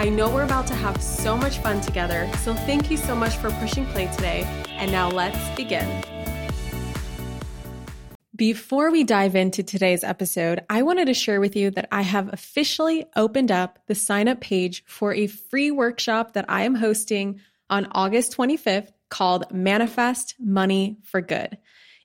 I know we're about to have so much fun together, so thank you so much for pushing play today. And now let's begin. Before we dive into today's episode, I wanted to share with you that I have officially opened up the sign up page for a free workshop that I am hosting on August 25th called Manifest Money for Good.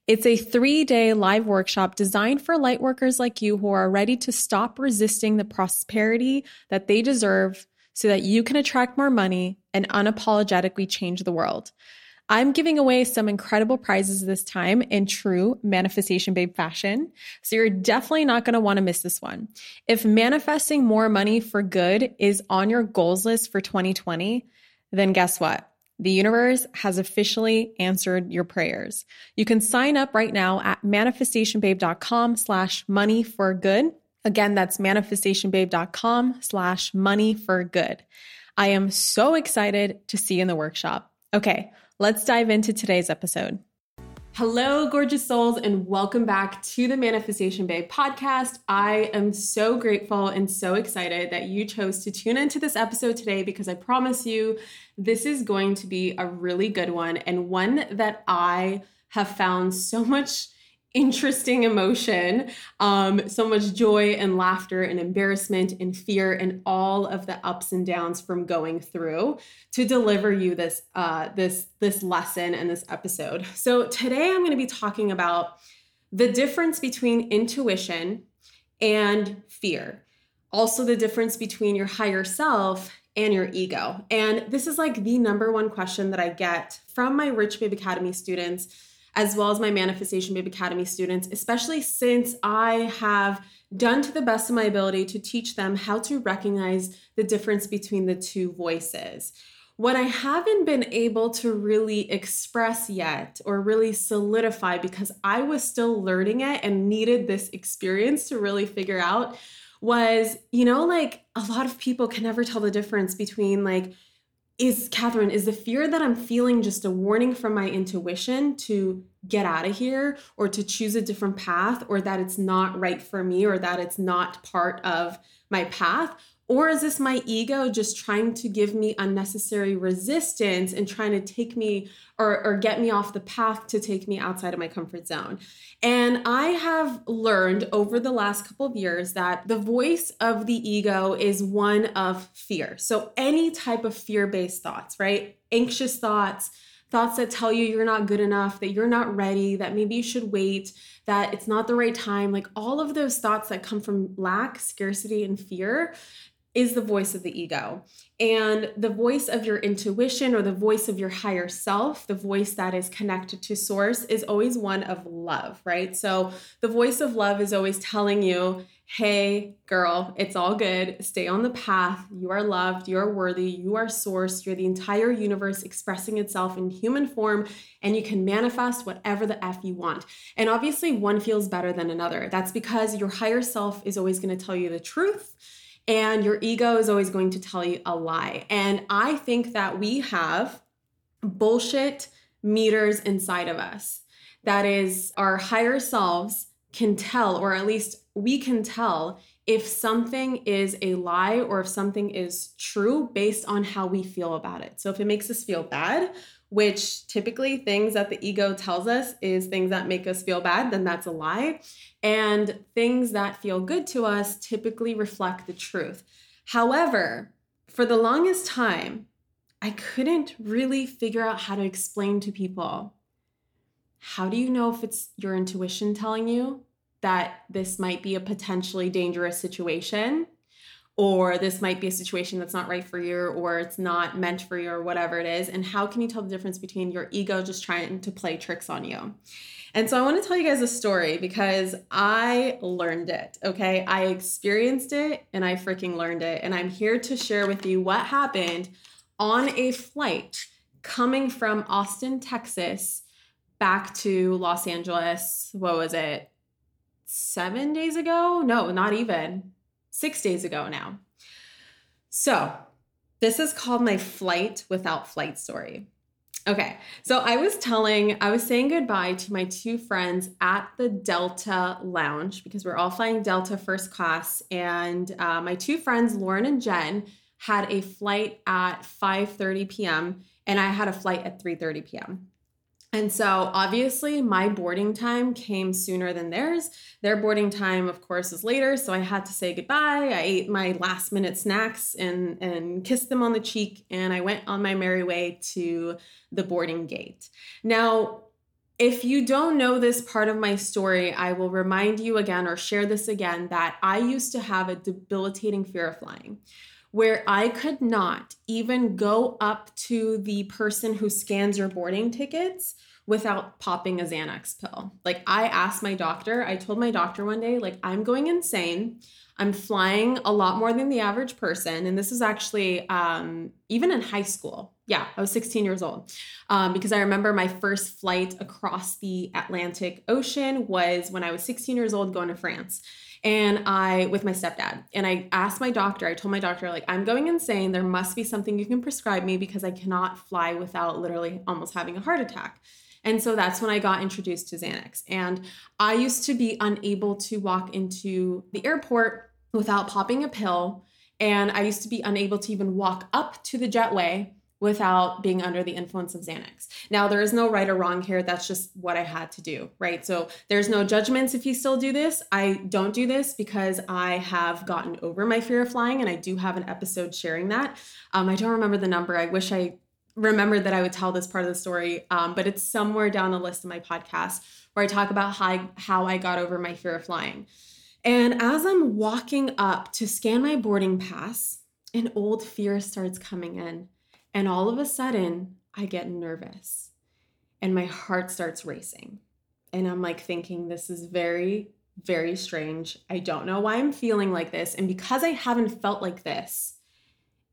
It's a three day live workshop designed for lightworkers like you who are ready to stop resisting the prosperity that they deserve so that you can attract more money and unapologetically change the world. I'm giving away some incredible prizes this time in true manifestation babe fashion. So you're definitely not going to want to miss this one. If manifesting more money for good is on your goals list for 2020, then guess what? The universe has officially answered your prayers. You can sign up right now at manifestationbabe.com slash money for good. Again, that's manifestationbabe.com slash money for good. I am so excited to see you in the workshop. Okay, let's dive into today's episode. Hello, gorgeous souls, and welcome back to the Manifestation Babe podcast. I am so grateful and so excited that you chose to tune into this episode today because I promise you this is going to be a really good one and one that I have found so much interesting emotion, um, so much joy and laughter and embarrassment and fear and all of the ups and downs from going through to deliver you this uh, this this lesson and this episode. So today I'm going to be talking about the difference between intuition and fear. Also, the difference between your higher self and your ego. And this is like the number one question that I get from my Rich Babe Academy students as well as my Manifestation Babe Academy students, especially since I have done to the best of my ability to teach them how to recognize the difference between the two voices. What I haven't been able to really express yet or really solidify because I was still learning it and needed this experience to really figure out was, you know, like a lot of people can never tell the difference between like is Kathrin, is the fear that I'm feeling just a warning from my intuition to get out of here or to choose a different path or that it's not right for me or that it's not part of my path? Or is this my ego just trying to give me unnecessary resistance and trying to take me or, or get me off the path to take me outside of my comfort zone? And I have learned over the last couple of years that the voice of the ego is one of fear. So, any type of fear based thoughts, right? Anxious thoughts, thoughts that tell you you're not good enough, that you're not ready, that maybe you should wait, that it's not the right time, like all of those thoughts that come from lack, scarcity, and fear is the voice of the ego. And the voice of your intuition or the voice of your higher self, the voice that is connected to source, is always one of love, right? So the voice of love is always telling you, hey, girl, it's all good. Stay on the path. You are loved. You are worthy. You are source. You're the entire universe expressing itself in human form, and you can manifest whatever the F you want. And obviously, one feels better than another. That's because your higher self is always going to tell you the truth and your ego is always going to tell you a lie. And I think that we have bullshit meters inside of us. That is, our higher selves can tell, or at least we can tell, if something is a lie or if something is true based on how we feel about it. So if it makes us feel bad, which typically things that the ego tells us is things that make us feel bad, then that's a lie. And things that feel good to us typically reflect the truth. However, for the longest time, I couldn't really figure out how to explain to people how do you know if it's your intuition telling you that this might be a potentially dangerous situation? Or this might be a situation that's not right for you, or it's not meant for you, or whatever it is. And how can you tell the difference between your ego just trying to play tricks on you? And so I want to tell you guys a story because I learned it, okay? I experienced it and I freaking learned it. And I'm here to share with you what happened on a flight coming from Austin, Texas, back to Los Angeles. What was it? Seven days ago? No, not even. Six days ago now. So, this is called my flight without flight story. Okay, so I was telling, I was saying goodbye to my two friends at the Delta Lounge because we're all flying Delta first class, and uh, my two friends, Lauren and Jen, had a flight at 5:30 p.m. and I had a flight at 3:30 p.m. And so obviously my boarding time came sooner than theirs. Their boarding time, of course, is later. So I had to say goodbye. I ate my last minute snacks and, and kissed them on the cheek. And I went on my merry way to the boarding gate. Now, if you don't know this part of my story, I will remind you again or share this again that I used to have a debilitating fear of flying where I could not even go up to the person who scans your boarding tickets without popping a Xanax pill. Like I asked my doctor, I told my doctor one day, like, I'm going insane. I'm flying a lot more than the average person. And this is actually um, even in high school. Yeah, I was 16 years old. Um, because I remember my first flight across the Atlantic Ocean was when I was 16 years old going to France and I with my stepdad. And I asked my doctor, I told my doctor, like, I'm going insane. There must be something you can prescribe me because I cannot fly without literally almost having a heart attack. And so that's when I got introduced to Xanax. And I used to be unable to walk into the airport without popping a pill. And I used to be unable to even walk up to the jetway without being under the influence of Xanax. Now, there is no right or wrong here. That's just what I had to do, right? So there's no judgments if you still do this. I don't do this because I have gotten over my fear of flying and I do have an episode sharing that. Um, I don't remember the number. I wish I remembered that I would tell this part of the story, um, but it's somewhere down the list of my podcast where I talk about how I, how I got over my fear of flying. And as I'm walking up to scan my boarding pass, an old fear starts coming in. And all of a sudden, I get nervous and my heart starts racing. And I'm like thinking, this is very, very strange. I don't know why I'm feeling like this. And because I haven't felt like this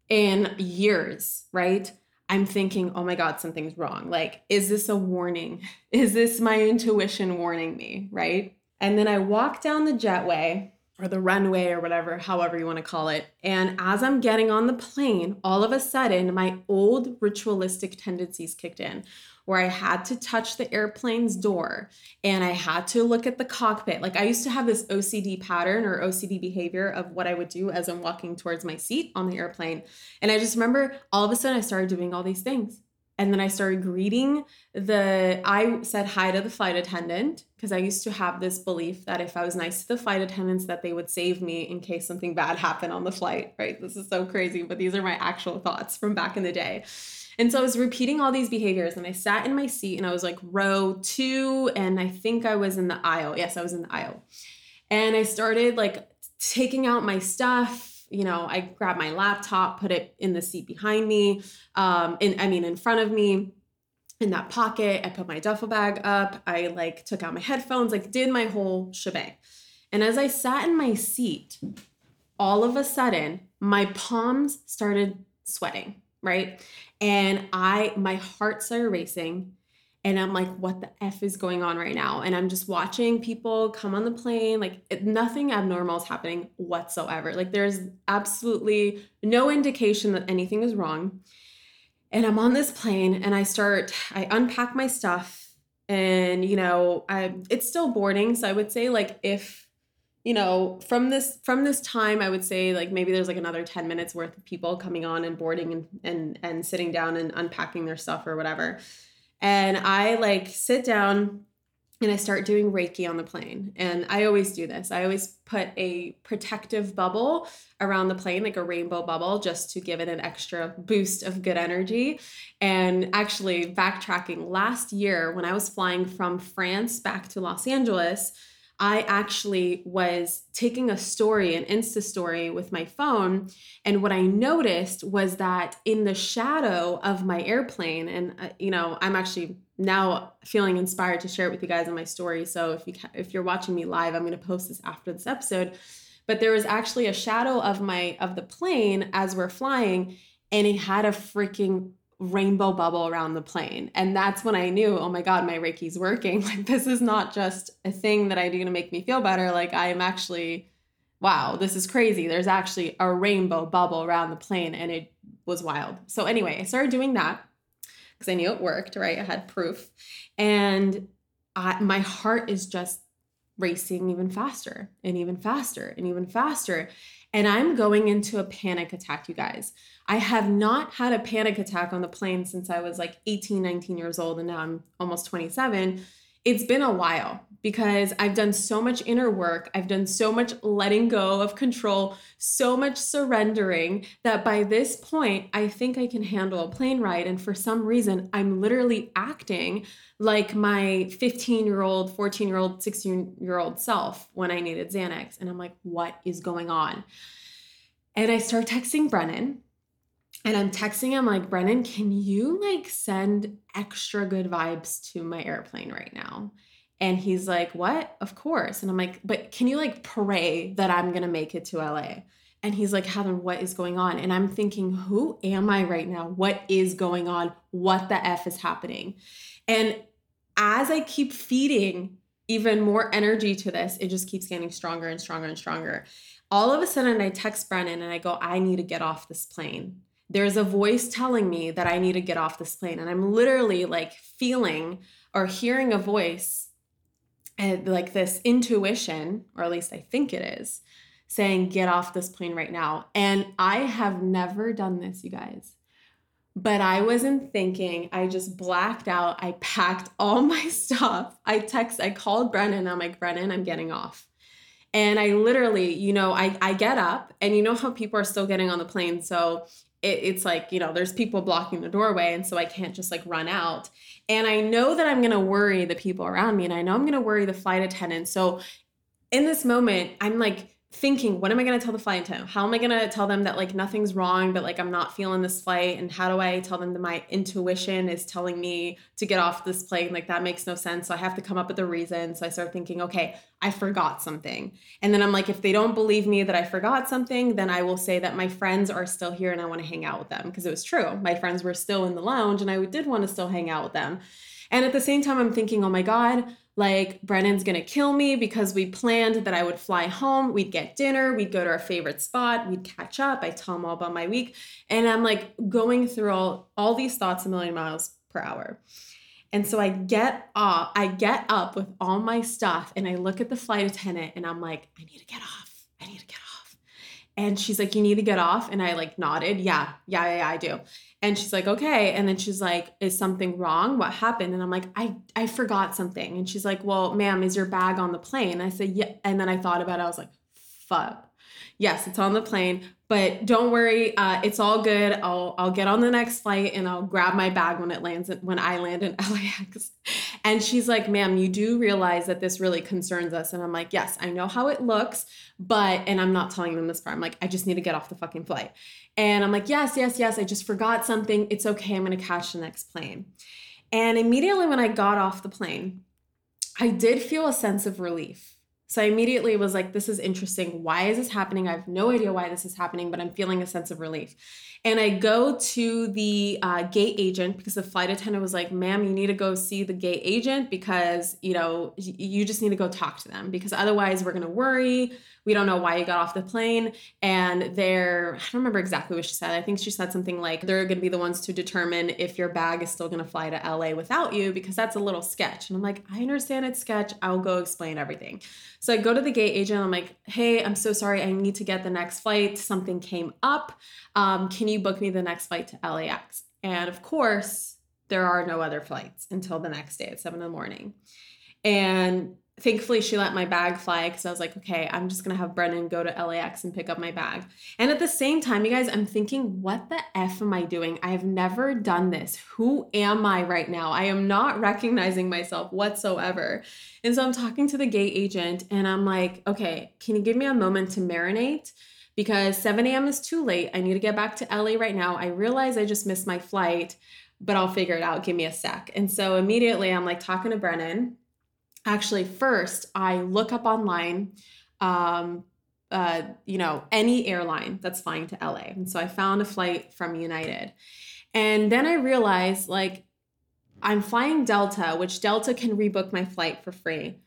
in years, right? I'm thinking, oh my God, something's wrong. Like, is this a warning? Is this my intuition warning me? Right. And then I walk down the jetway or the runway or whatever, however you want to call it. And as I'm getting on the plane, all of a sudden, my old ritualistic tendencies kicked in where I had to touch the airplane's door and I had to look at the cockpit. Like I used to have this OCD pattern or OCD behavior of what I would do as I'm walking towards my seat on the airplane. And I just remember all of a sudden I started doing all these things. And then I started greeting the, I said hi to the flight attendant because I used to have this belief that if I was nice to the flight attendants, that they would save me in case something bad happened on the flight, right? This is so crazy, but these are my actual thoughts from back in the day. And so I was repeating all these behaviors and I sat in my seat and I was like row two, and I think I was in the aisle. Yes, I was in the aisle. And I started like taking out my stuff you know, I grabbed my laptop, put it in the seat behind me, um, in I mean in front of me in that pocket. I put my duffel bag up. I like took out my headphones, like did my whole shebang. And as I sat in my seat, all of a sudden, my palms started sweating, right? And I my heart started racing and I'm like, what the F is going on right now? And I'm just watching people come on the plane. Like, it, nothing abnormal is happening whatsoever. Like, there's absolutely no indication that anything is wrong. And I'm on this plane and I start, I unpack my stuff and, you know, I, it's still boarding. So I would say, like, if, you know, from this from this time, I would say like maybe there's like another 10 minutes worth of people coming on and boarding and and and sitting down and unpacking their stuff or whatever. And I like sit down and I start doing Reiki on the plane. And I always do this. I always put a protective bubble around the plane, like a rainbow bubble, just to give it an extra boost of good energy. And actually, backtracking last year when I was flying from France back to Los Angeles, I actually was taking a story, an Insta story with my phone. And what I noticed was that in the shadow of my airplane, and uh, you know, I'm actually now feeling inspired to share it with you guys in my story. So if you if you're watching me live, I'm going to post this after this episode. But there was actually a shadow of my of the plane as we're flying, and it had a freaking rainbow bubble around the plane. And that's when I knew, oh my God, my Reiki's working. Like, this is not just a thing that I do to make me feel better. Like, I am actually, wow, this is crazy. There's actually a rainbow bubble around the plane, and it was wild. So, anyway, I started doing that because I knew it worked, right? I had proof. And I, my heart is just racing even faster and even faster and even faster. And I'm going into a panic attack, you guys. I have not had a panic attack on the plane since I was like 18, 19 years old, and now I'm almost 27. It's been a while because I've done so much inner work. I've done so much letting go of control, so much surrendering that by this point, I think I can handle a plane ride. And for some reason, I'm literally acting like my 15 year old, 14 year old, 16 year old self when I needed Xanax. And I'm like, what is going on? And I start texting Brennan and I'm texting him like, Brennan, can you like send extra good vibes to my airplane right now? And he's like, What? Of course. And I'm like, But can you like pray that I'm going to make it to LA? And he's like, Heather, what is going on? And I'm thinking, Who am I right now? What is going on? What the F is happening? And as I keep feeding even more energy to this, it just keeps getting stronger and stronger and stronger. All of a sudden, I text Brennan and I go, I need to get off this plane there's a voice telling me that I need to get off this plane. And I'm literally like feeling or hearing a voice like this intuition, or at least I think it is, saying, get off this plane right now. And I have never done this, you guys. But I wasn't thinking. I just blacked out. I packed all my stuff. I text, I called Brennan. I'm like, Brennan, I'm getting off. And I literally, you know, I, I get up and you know how people are still getting on the plane. So it, it's like you know there's people blocking the doorway and so i can't just like run out. And i know that i'm going to worry the people around me and i know i'm going to worry the flight attendant so in this moment i'm like thinking, what am I going to tell the flight attendant? How am I going to tell them that like nothing's wrong, but like I'm not feeling this flight? And how do I tell them that my intuition is telling me to get off this plane? Like that makes no sense. So I have to come up with a reason. So I start thinking, okay, I forgot something. And then I'm like, if they don't believe me that I forgot something, then I will say that my friends are still here and I want to hang out with them because it was true. My friends were still in the lounge and I did want to still hang out with them. And at the same time, I'm thinking, oh my God, like Brennan's gonna kill me because we planned that I would fly home, we'd get dinner, we'd go to our favorite spot, we'd catch up. I tell him all about my week. And I'm like going through all, all these thoughts a million miles per hour. And so I get off, I get up with all my stuff and I look at the flight attendant and I'm like, I need to get off. I need to get off. And she's like, You need to get off. And I like nodded. Yeah, yeah, yeah, yeah I do. And she's like, okay. And then she's like, is something wrong? What happened? And I'm like, I, I forgot something. And she's like, well, ma'am, is your bag on the plane? I said, yeah. And then I thought about it. I was like, fuck. Yes, it's on the plane, but don't worry, uh, it's all good. I'll I'll get on the next flight and I'll grab my bag when it lands when I land in LAX. And she's like, "Ma'am, you do realize that this really concerns us." And I'm like, "Yes, I know how it looks, but and I'm not telling them this part. I'm like, I just need to get off the fucking flight." And I'm like, yes, yes, yes, I just forgot something. It's okay. I'm going to catch the next plane. And immediately when I got off the plane, I did feel a sense of relief. So I immediately was like, this is interesting. Why is this happening? I have no idea why this is happening, but I'm feeling a sense of relief. And I go to the uh, gate agent because the flight attendant was like, ma'am, you need to go see the gate agent because, you know, you just need to go talk to them because otherwise we're going to worry we don't know why you got off the plane. And they're, I don't remember exactly what she said. I think she said something like, they're going to be the ones to determine if your bag is still going to fly to LA without you because that's a little sketch. And I'm like, I understand it's sketch. I'll go explain everything. So I go to the gate agent. I'm like, hey, I'm so sorry. I need to get the next flight. Something came up. Um, can you book me the next flight to LAX? And of course, there are no other flights until the next day at seven in the morning. And thankfully she let my bag fly because I was like, okay, I'm just gonna have Brennan go to LAX and pick up my bag. And at the same time, you guys, I'm thinking, what the F am I doing? I have never done this. Who am I right now? I am not recognizing myself whatsoever. And so I'm talking to the gate agent and I'm like, okay, can you give me a moment to marinate? Because 7 a.m. is too late. I need to get back to LA right now. I realize I just missed my flight, but I'll figure it out. Give me a sec. And so immediately I'm like talking to Brennan actually first I look up online um, uh, you know, any airline that's flying to LA. And so I found a flight from United. And then I realized like I'm flying Delta, which Delta can rebook my flight for free.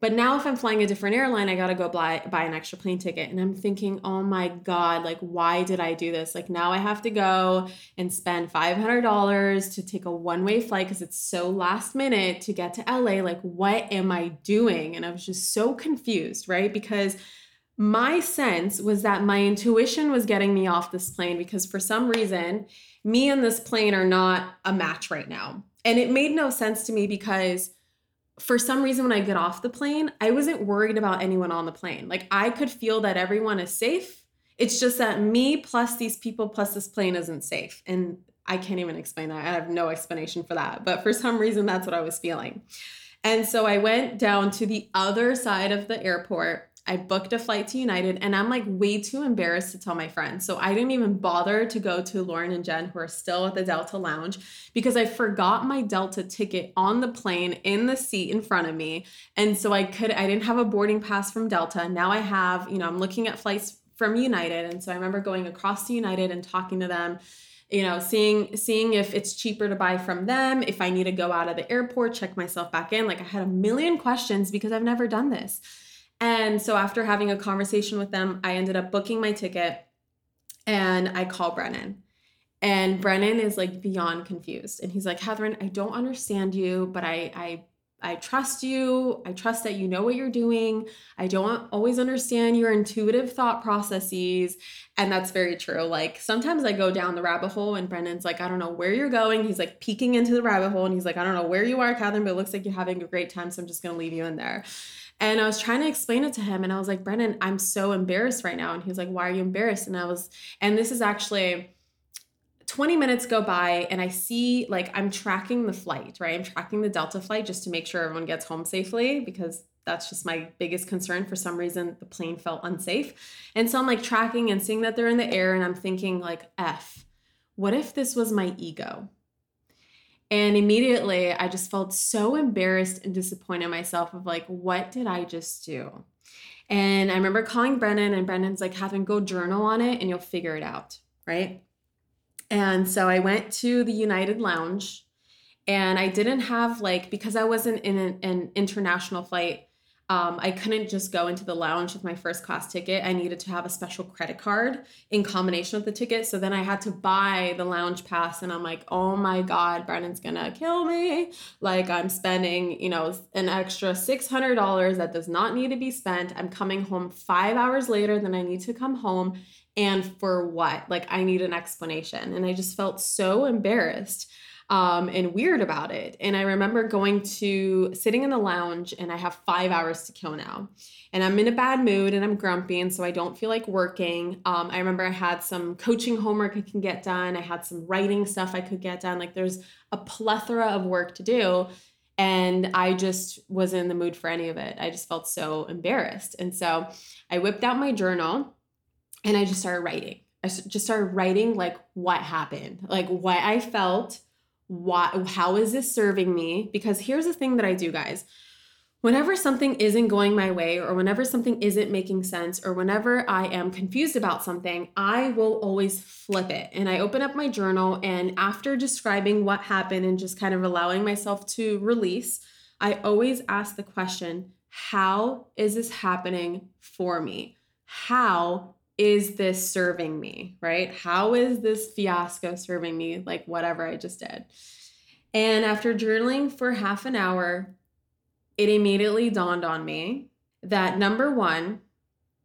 But now, if I'm flying a different airline, I got to go buy, buy an extra plane ticket. And I'm thinking, oh my God, like, why did I do this? Like, now I have to go and spend $500 to take a one way flight because it's so last minute to get to LA. Like, what am I doing? And I was just so confused, right? Because my sense was that my intuition was getting me off this plane because for some reason, me and this plane are not a match right now. And it made no sense to me because for some reason when I get off the plane, I wasn't worried about anyone on the plane. Like I could feel that everyone is safe. It's just that me plus these people plus this plane isn't safe. And I can't even explain that. I have no explanation for that. But for some reason, that's what I was feeling. And so I went down to the other side of the airport I booked a flight to United and I'm like way too embarrassed to tell my friends. So I didn't even bother to go to Lauren and Jen, who are still at the Delta Lounge, because I forgot my Delta ticket on the plane in the seat in front of me. And so I could, I didn't have a boarding pass from Delta. Now I have, you know, I'm looking at flights from United. And so I remember going across to United and talking to them you know seeing seeing if it's cheaper to buy from them if i need to go out of the airport check myself back in like i had a million questions because i've never done this and so after having a conversation with them, I ended up booking my ticket and I call Brennan. And Brennan is like beyond confused. And he's like, Kathrin, I don't understand you, but I I I trust you. I trust that you know what you're doing. I don't always understand your intuitive thought processes. And that's very true. Like sometimes I go down the rabbit hole and Brennan's like, I don't know where you're going. He's like peeking into the rabbit hole and he's like, I don't know where you are, Kathrin, but it looks like you're having a great time. So I'm just going to leave you in there. And I was trying to explain it to him, and I was like, Brennan, I'm so embarrassed right now. And he was like, Why are you embarrassed? And I was, and this is actually 20 minutes go by, and I see like I'm tracking the flight, right? I'm tracking the Delta flight just to make sure everyone gets home safely because that's just my biggest concern. For some reason, the plane felt unsafe. And so I'm like tracking and seeing that they're in the air, and I'm thinking, like, F, what if this was my ego? And immediately I just felt so embarrassed and disappointed myself of like, what did I just do? And I remember calling Brennan, and Brennan's like, Kathrin, go journal on it and you'll figure it out. Right. And so I went to the United Lounge and I didn't have like, because I wasn't in an, an international flight, um, I couldn't just go into the lounge with my first class ticket. I needed to have a special credit card in combination with the ticket. So then I had to buy the lounge pass, and I'm like, oh my God, Brennan's gonna kill me. Like, I'm spending, you know, an extra $600 that does not need to be spent. I'm coming home five hours later than I need to come home. And for what? Like, I need an explanation. And I just felt so embarrassed um, and weird about it. And I remember going to sitting in the lounge, and I have five hours to kill now. And I'm in a bad mood and I'm grumpy, and so I don't feel like working. Um, I remember I had some coaching homework I can get done, I had some writing stuff I could get done. Like there's a plethora of work to do. And I just wasn't in the mood for any of it. I just felt so embarrassed. And so I whipped out my journal and I just started writing. I just started writing like what happened, like what I felt, why how is this serving me? Because here's the thing that i do guys. Whenever something isn't going my way or whenever something isn't making sense or whenever i am confused about something i will always flip it. And i open up my journal and after describing what happened and just kind of allowing myself to release i always ask the question how is this happening for me? How is this serving me, right? How is this fiasco serving me, like whatever I just did? And after journaling for half an hour, it immediately dawned on me that number one,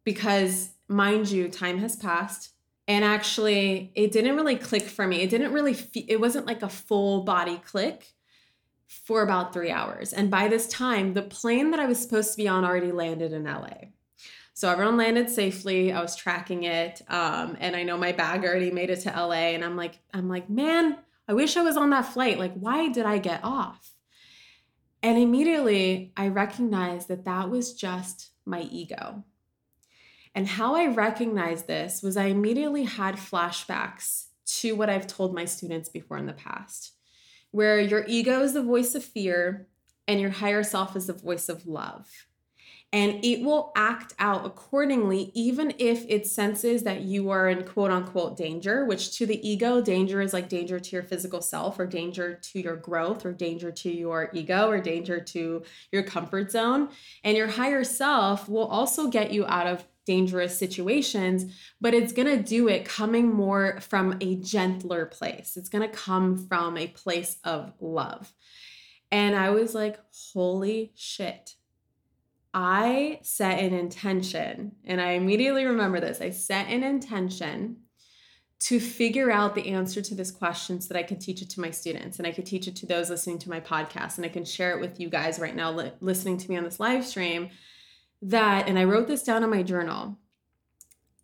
because mind you, time has passed. And actually, it didn't really click for me. It didn't really, fe- it wasn't like a full body click. for about three hours. And by this time, the plane that I was supposed to be on already landed in LA. So everyone landed safely. I was tracking it, um, and I know my bag already made it to LA. And I'm like, I'm like, man, I wish I was on that flight. Like, why did I get off? And immediately I recognized that that was just my ego. And how I recognized this was I immediately had flashbacks to what I've told my students before in the past, where your ego is the voice of fear and your higher self is the voice of love and it will act out accordingly, even if it senses that you are in quote unquote danger, which to the ego, danger is like danger to your physical self, or danger to your growth, or danger to your ego, or danger to your comfort zone. And your higher self will also get you out of dangerous situations, but it's going to do it coming more from a gentler place. It's going to come from a place of love. And I was like, holy shit I set an intention, and I immediately remember this. I set an intention to figure out the answer to this question so that I could teach it to my students and I could teach it to those listening to my podcast and I can share it with you guys right now li- listening to me on this live stream that and I wrote this down in my journal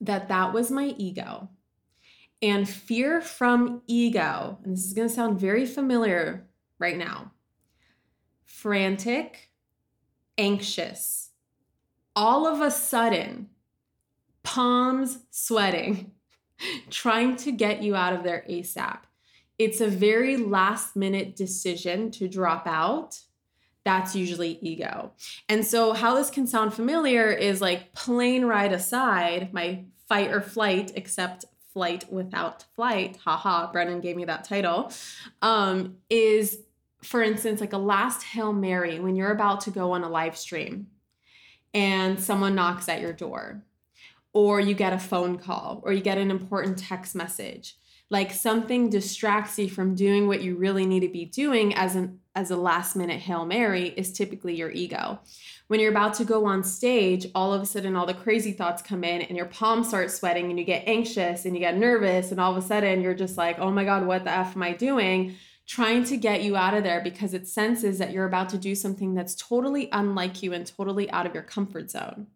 that that was my ego. And fear from ego, and this is going to sound very familiar right now. Frantic, anxious, all of a sudden, palms sweating, trying to get you out of there ASAP. It's a very last minute decision to drop out. That's usually ego. And so, how this can sound familiar is like plane ride aside, my fight or flight, except flight without flight. Haha, Brennan gave me that title. Um, is for instance, like a last Hail Mary when you're about to go on a live stream and someone knocks at your door, or you get a phone call, or you get an important text message. Like something distracts you from doing what you really need to be doing as an as a last minute Hail Mary is typically your ego. When you're about to go on stage, all of a sudden all the crazy thoughts come in and your palms start sweating and you get anxious and you get nervous and all of a sudden you're just like, "Oh my god, what the f am I doing?" Trying to get you out of there because it senses that you're about to do something that's totally unlike you and totally out of your comfort zone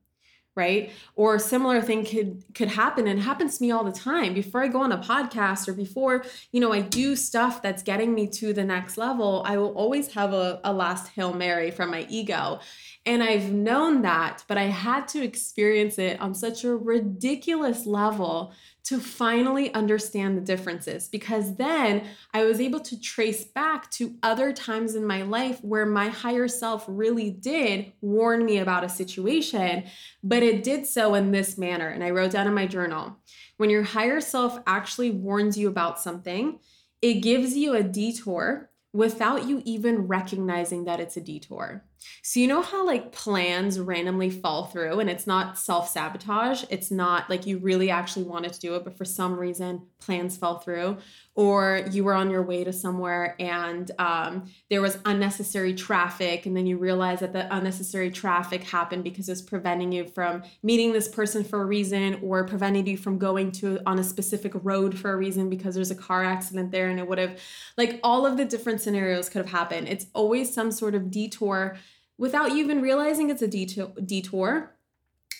right? Or a similar thing could could happen and happens to me all the time. Before i go on a podcast or before you know i do stuff that's getting me to the next level i will always have a, a last hail mary from my ego and i've known that but i had to experience it on such a ridiculous level to finally understand the differences because then I was able to trace back to other times in my life where my higher self really did warn me about a situation, but it did so in this manner. And I wrote down in my journal when your higher self actually warns you about something, it gives you a detour without you even recognizing that it's a detour. So, you know how like plans randomly fall through and it's not self sabotage? It's not like you really actually wanted to do it, but for some reason plans fell through, or you were on your way to somewhere and um, there was unnecessary traffic, and then you realize that the unnecessary traffic happened because it's preventing you from meeting this person for a reason, or preventing you from going to on a specific road for a reason because there's a car accident there and it would have, like, all of the different scenarios could have happened. It's always some sort of detour without you even realizing it's a detour,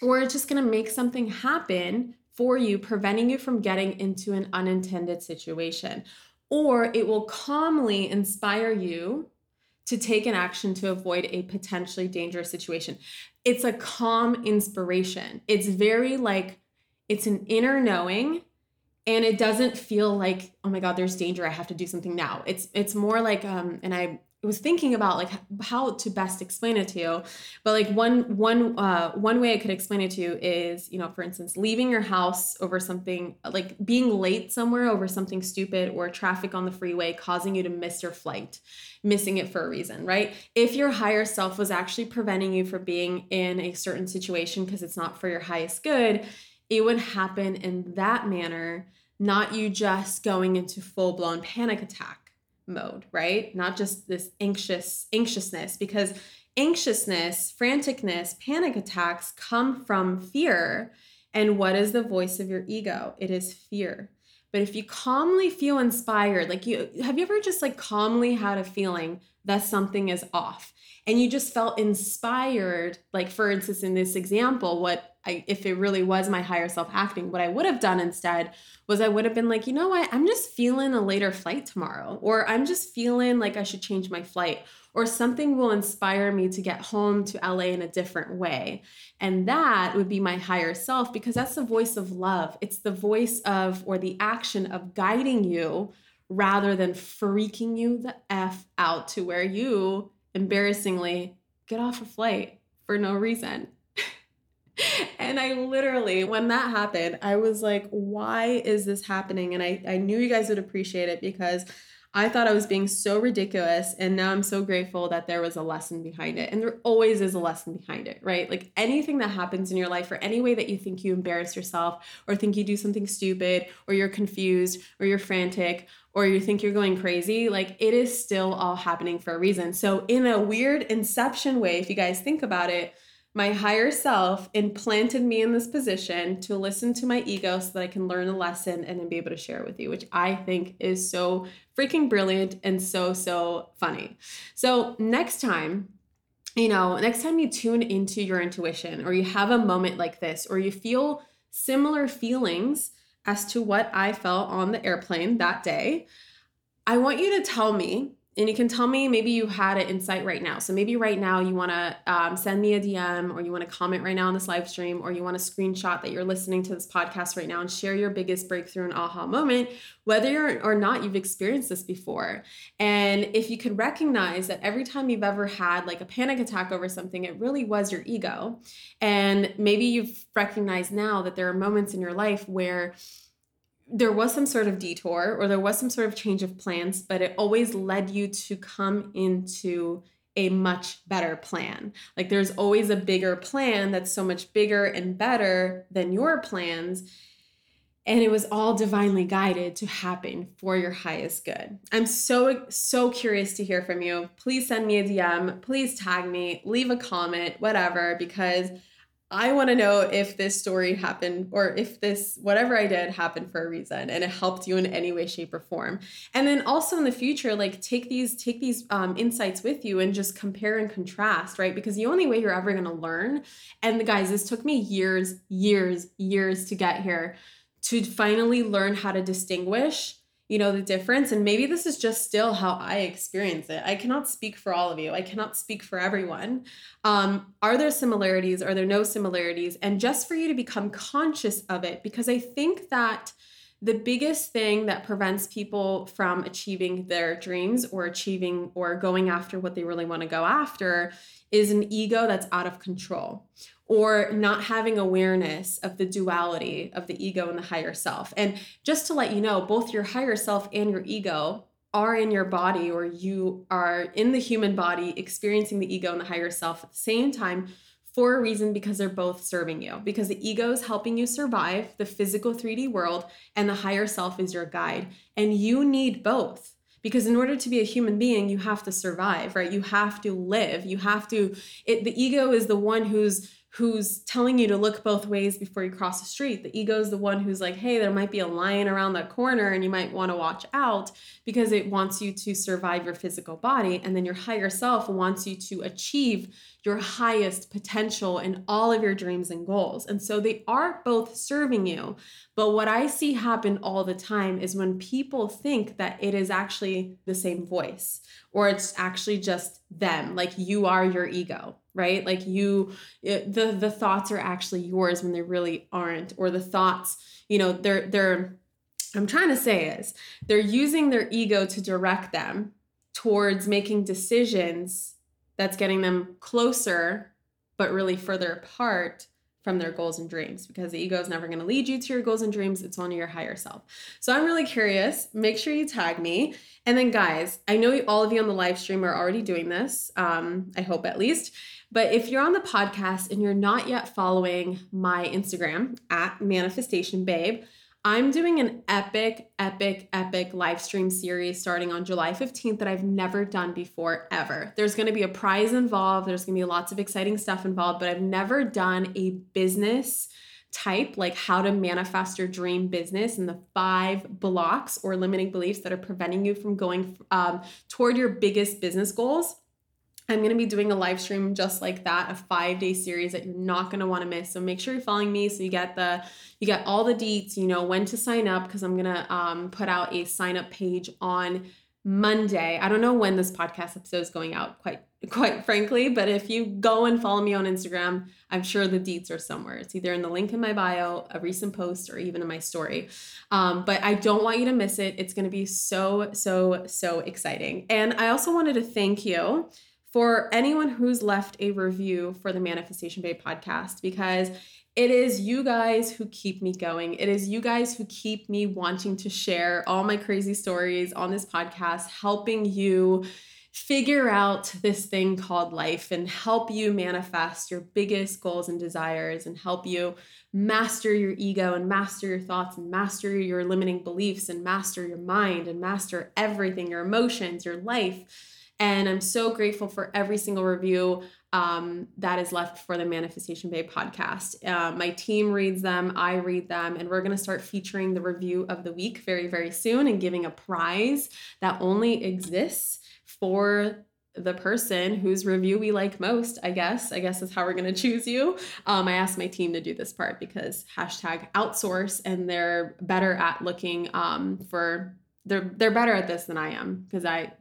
or it's just going to make something happen for you, preventing you from getting into an unintended situation. Or it will calmly inspire you to take an action to avoid a potentially dangerous situation. It's a calm inspiration. It's very like, it's an inner knowing and it doesn't feel like oh my god there's danger i have to do something now it's it's more like um and i was thinking about like how to best explain it to you. But like one one uh one way i could explain it to you is you know for instance leaving your house over something like being late somewhere over something stupid or traffic on the freeway causing you to miss your flight missing it for a reason right? If your higher self was actually preventing you from being in a certain situation because it's not for your highest good it would happen in that manner not you just going into full blown panic attack mode, right? Not just this anxious anxiousness because anxiousness, franticness, panic attacks come from fear. And what is the voice of your ego? It is fear. But if you calmly feel inspired, like you have you ever just like calmly had a feeling that something is off and you just felt inspired, like for instance, in this example, what I, if it really was my higher self acting, what I would have done instead was I would have been like, you know what, I'm just feeling a later flight tomorrow, or I'm just feeling like I should change my flight, or something will inspire me to get home to LA in a different way. And that would be my higher self because that's the voice of love. It's the voice of, or the action of guiding you rather than freaking you the F out to where you embarrassingly get off a flight for no reason. and I literally, when that happened, I was like, why is this happening? And I, I knew you guys would appreciate it because I thought I was being so ridiculous. And now I'm so grateful that there was a lesson behind it. And there always is a lesson behind it, right? Like anything that happens in your life or any way that you think you embarrass yourself or think you do something stupid or you're confused or you're frantic or you think you're going crazy, like it is still all happening for a reason. So, in a weird inception way, if you guys think about it, my higher self implanted me in this position to listen to my ego so that I can learn a lesson and then be able to share it with you, which I think is so freaking brilliant and so, so funny. So, next time, you know, next time you tune into your intuition or you have a moment like this or you feel similar feelings as to what I felt on the airplane that day, I want you to tell me and you can tell me maybe you had an insight right now. So maybe right now you want to um, send me a DM or you want to comment right now on this live stream or you want to screenshot that you're listening to this podcast right now and share your biggest breakthrough and aha moment, whether or not you've experienced this before. And if you could recognize that every time you've ever had like a panic attack over something, it really was your ego. And maybe you've recognized now that there are moments in your life where there was some sort of detour or there was some sort of change of plans, but it always led you to come into a much better plan. Like there's always a bigger plan that's so much bigger and better than your plans. And it was all divinely guided to happen for your highest good. I'm so, so curious to hear from you. Please send me a DM. Please tag me, leave a comment, whatever, because I want to know if this story happened or if this, whatever I did, happened for a reason and it helped you in any way, shape, or form. And then also in the future, like take these, take these um, insights with you and just compare and contrast, right? Because the only way you're ever going to learn, and guys, this took me years, years, years to get here to finally learn how to distinguish you know the difference and maybe this is just still how i experience it. I cannot speak for all of you. I cannot speak for everyone. Um, are there similarities? Are there no similarities? And just for you to become conscious of it because i think that the biggest thing that prevents people from achieving their dreams or achieving or going after what they really want to go after is an ego that's out of control or not having awareness of the duality of the ego and the higher self. And just to let you know, both your higher self and your ego are in your body, or you are in the human body experiencing the ego and the higher self at the same time for a reason because they're both serving you. Because the ego is helping you survive the physical 3D world, and the higher self is your guide. And you need both because in order to be a human being you have to survive right you have to live you have to it the ego is the one who's who's telling you to look both ways before you cross the street. The ego is the one who's like, hey, there might be a lion around that corner and you might want to watch out because it wants you to survive your physical body. And then your higher self wants you to achieve your highest potential in all of your dreams and goals. And so they are both serving you. But what I see happen all the time is when people think that it is actually the same voice or it's actually just them, like you are your ego right? Like you the the thoughts are actually yours when they really aren't or the thoughts you know they're they're i'm trying to say is they're using their ego to direct them towards making decisions that's getting them closer but really further apart from their goals and dreams because the ego is never going to lead you to your goals and dreams. It's only your higher self. So I'm really curious. Make sure you tag me. And then, guys, I know all of you on the live stream are already doing this. Um, I hope at least. But if you're on the podcast and you're not yet following my Instagram at Manifestation Babe, I'm doing an epic, epic, epic live stream series starting on July 15th that I've never done before, ever. There's gonna be a prize involved, there's gonna be lots of exciting stuff involved, but I've never done a business type like how to manifest your dream business and the five blocks or limiting beliefs that are preventing you from going um, toward your biggest business goals I'm going to be doing a live stream just like that, a 5-day series that you're not going to want to miss. So make sure you're following me so you get the you get all the deets, you know when to sign up because I'm going to um, put out a sign up page on Monday. I don't know when this podcast episode is going out quite quite frankly, but if you go and follow me on Instagram, I'm sure the deets are somewhere. It's either in the link in my bio, a recent post, or even in my story. Um, but I don't want you to miss it. It's going to be so so so exciting. And I also wanted to thank you for anyone who's left a review for the Manifestation Babe podcast because it is you guys who keep me going. It is you guys who keep me wanting to share all my crazy stories on this podcast, helping you figure out this thing called life and help you manifest your biggest goals and desires and help you master your ego and master your thoughts and master your limiting beliefs and master your mind and master everything your emotions, your life and I'm so grateful for every single review um, that is left for the Manifestation Babe podcast. Uh, my team reads them, I read them, and we're going to start featuring the review of the week very, very soon and giving a prize that only exists for the person whose review we like most, I guess. I guess is how we're going to choose you. Um, I asked my team to do this part because hashtag outsource, and they're better at looking um, for they're they're better at this than I am because I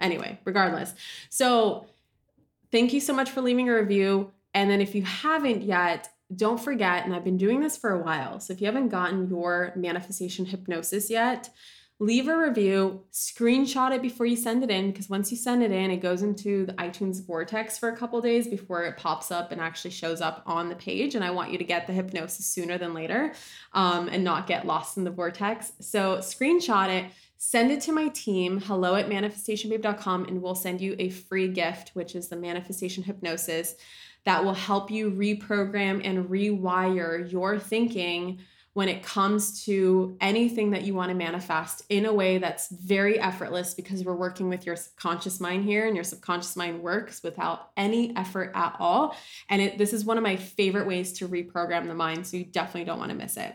Anyway, regardless. So thank you so much for leaving a review. And then if you haven't yet, don't forget, and I've been doing this for a while. So if you haven't gotten your manifestation hypnosis yet, leave a review, screenshot it before you send it in, because once you send it in, it goes into the iTunes vortex for a couple days before it pops up and actually shows up on the page. And I want you to get the hypnosis sooner than later um, and not get lost in the vortex. So screenshot it send it to my team, hello at manifestationbabe.com, and we'll send you a free gift, which is the manifestation hypnosis that will help you reprogram and rewire your thinking when it comes to anything that you want to manifest in a way that's very effortless because we're working with your subconscious mind here and your subconscious mind works without any effort at all. And it, this is one of my favorite ways to reprogram the mind so you definitely don't want to miss it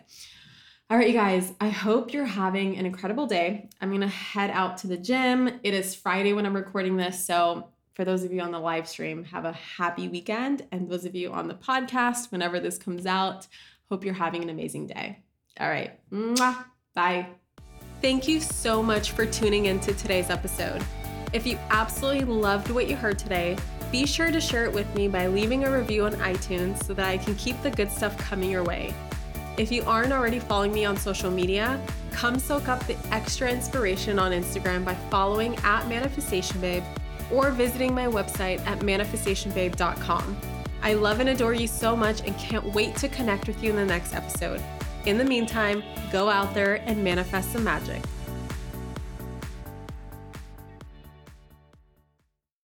all right, you guys, I hope you're having an incredible day. I'm going to head out to the gym. It is Friday when I'm recording this. So, for those of you on the live stream, have a happy weekend. And those of you on the podcast, whenever this comes out, hope you're having an amazing day. All right. Mwah. Bye. Thank you so much for tuning into today's episode. If you absolutely loved what you heard today, be sure to share it with me by leaving a review on iTunes so that I can keep the good stuff coming your way. If you aren't already following me on social media, come soak up the extra inspiration on Instagram by following at Manifestation Babe or visiting my website at manifestationbabe.com. I love and adore you so much and can't wait to connect with you in the next episode. In the meantime, go out there and manifest some magic.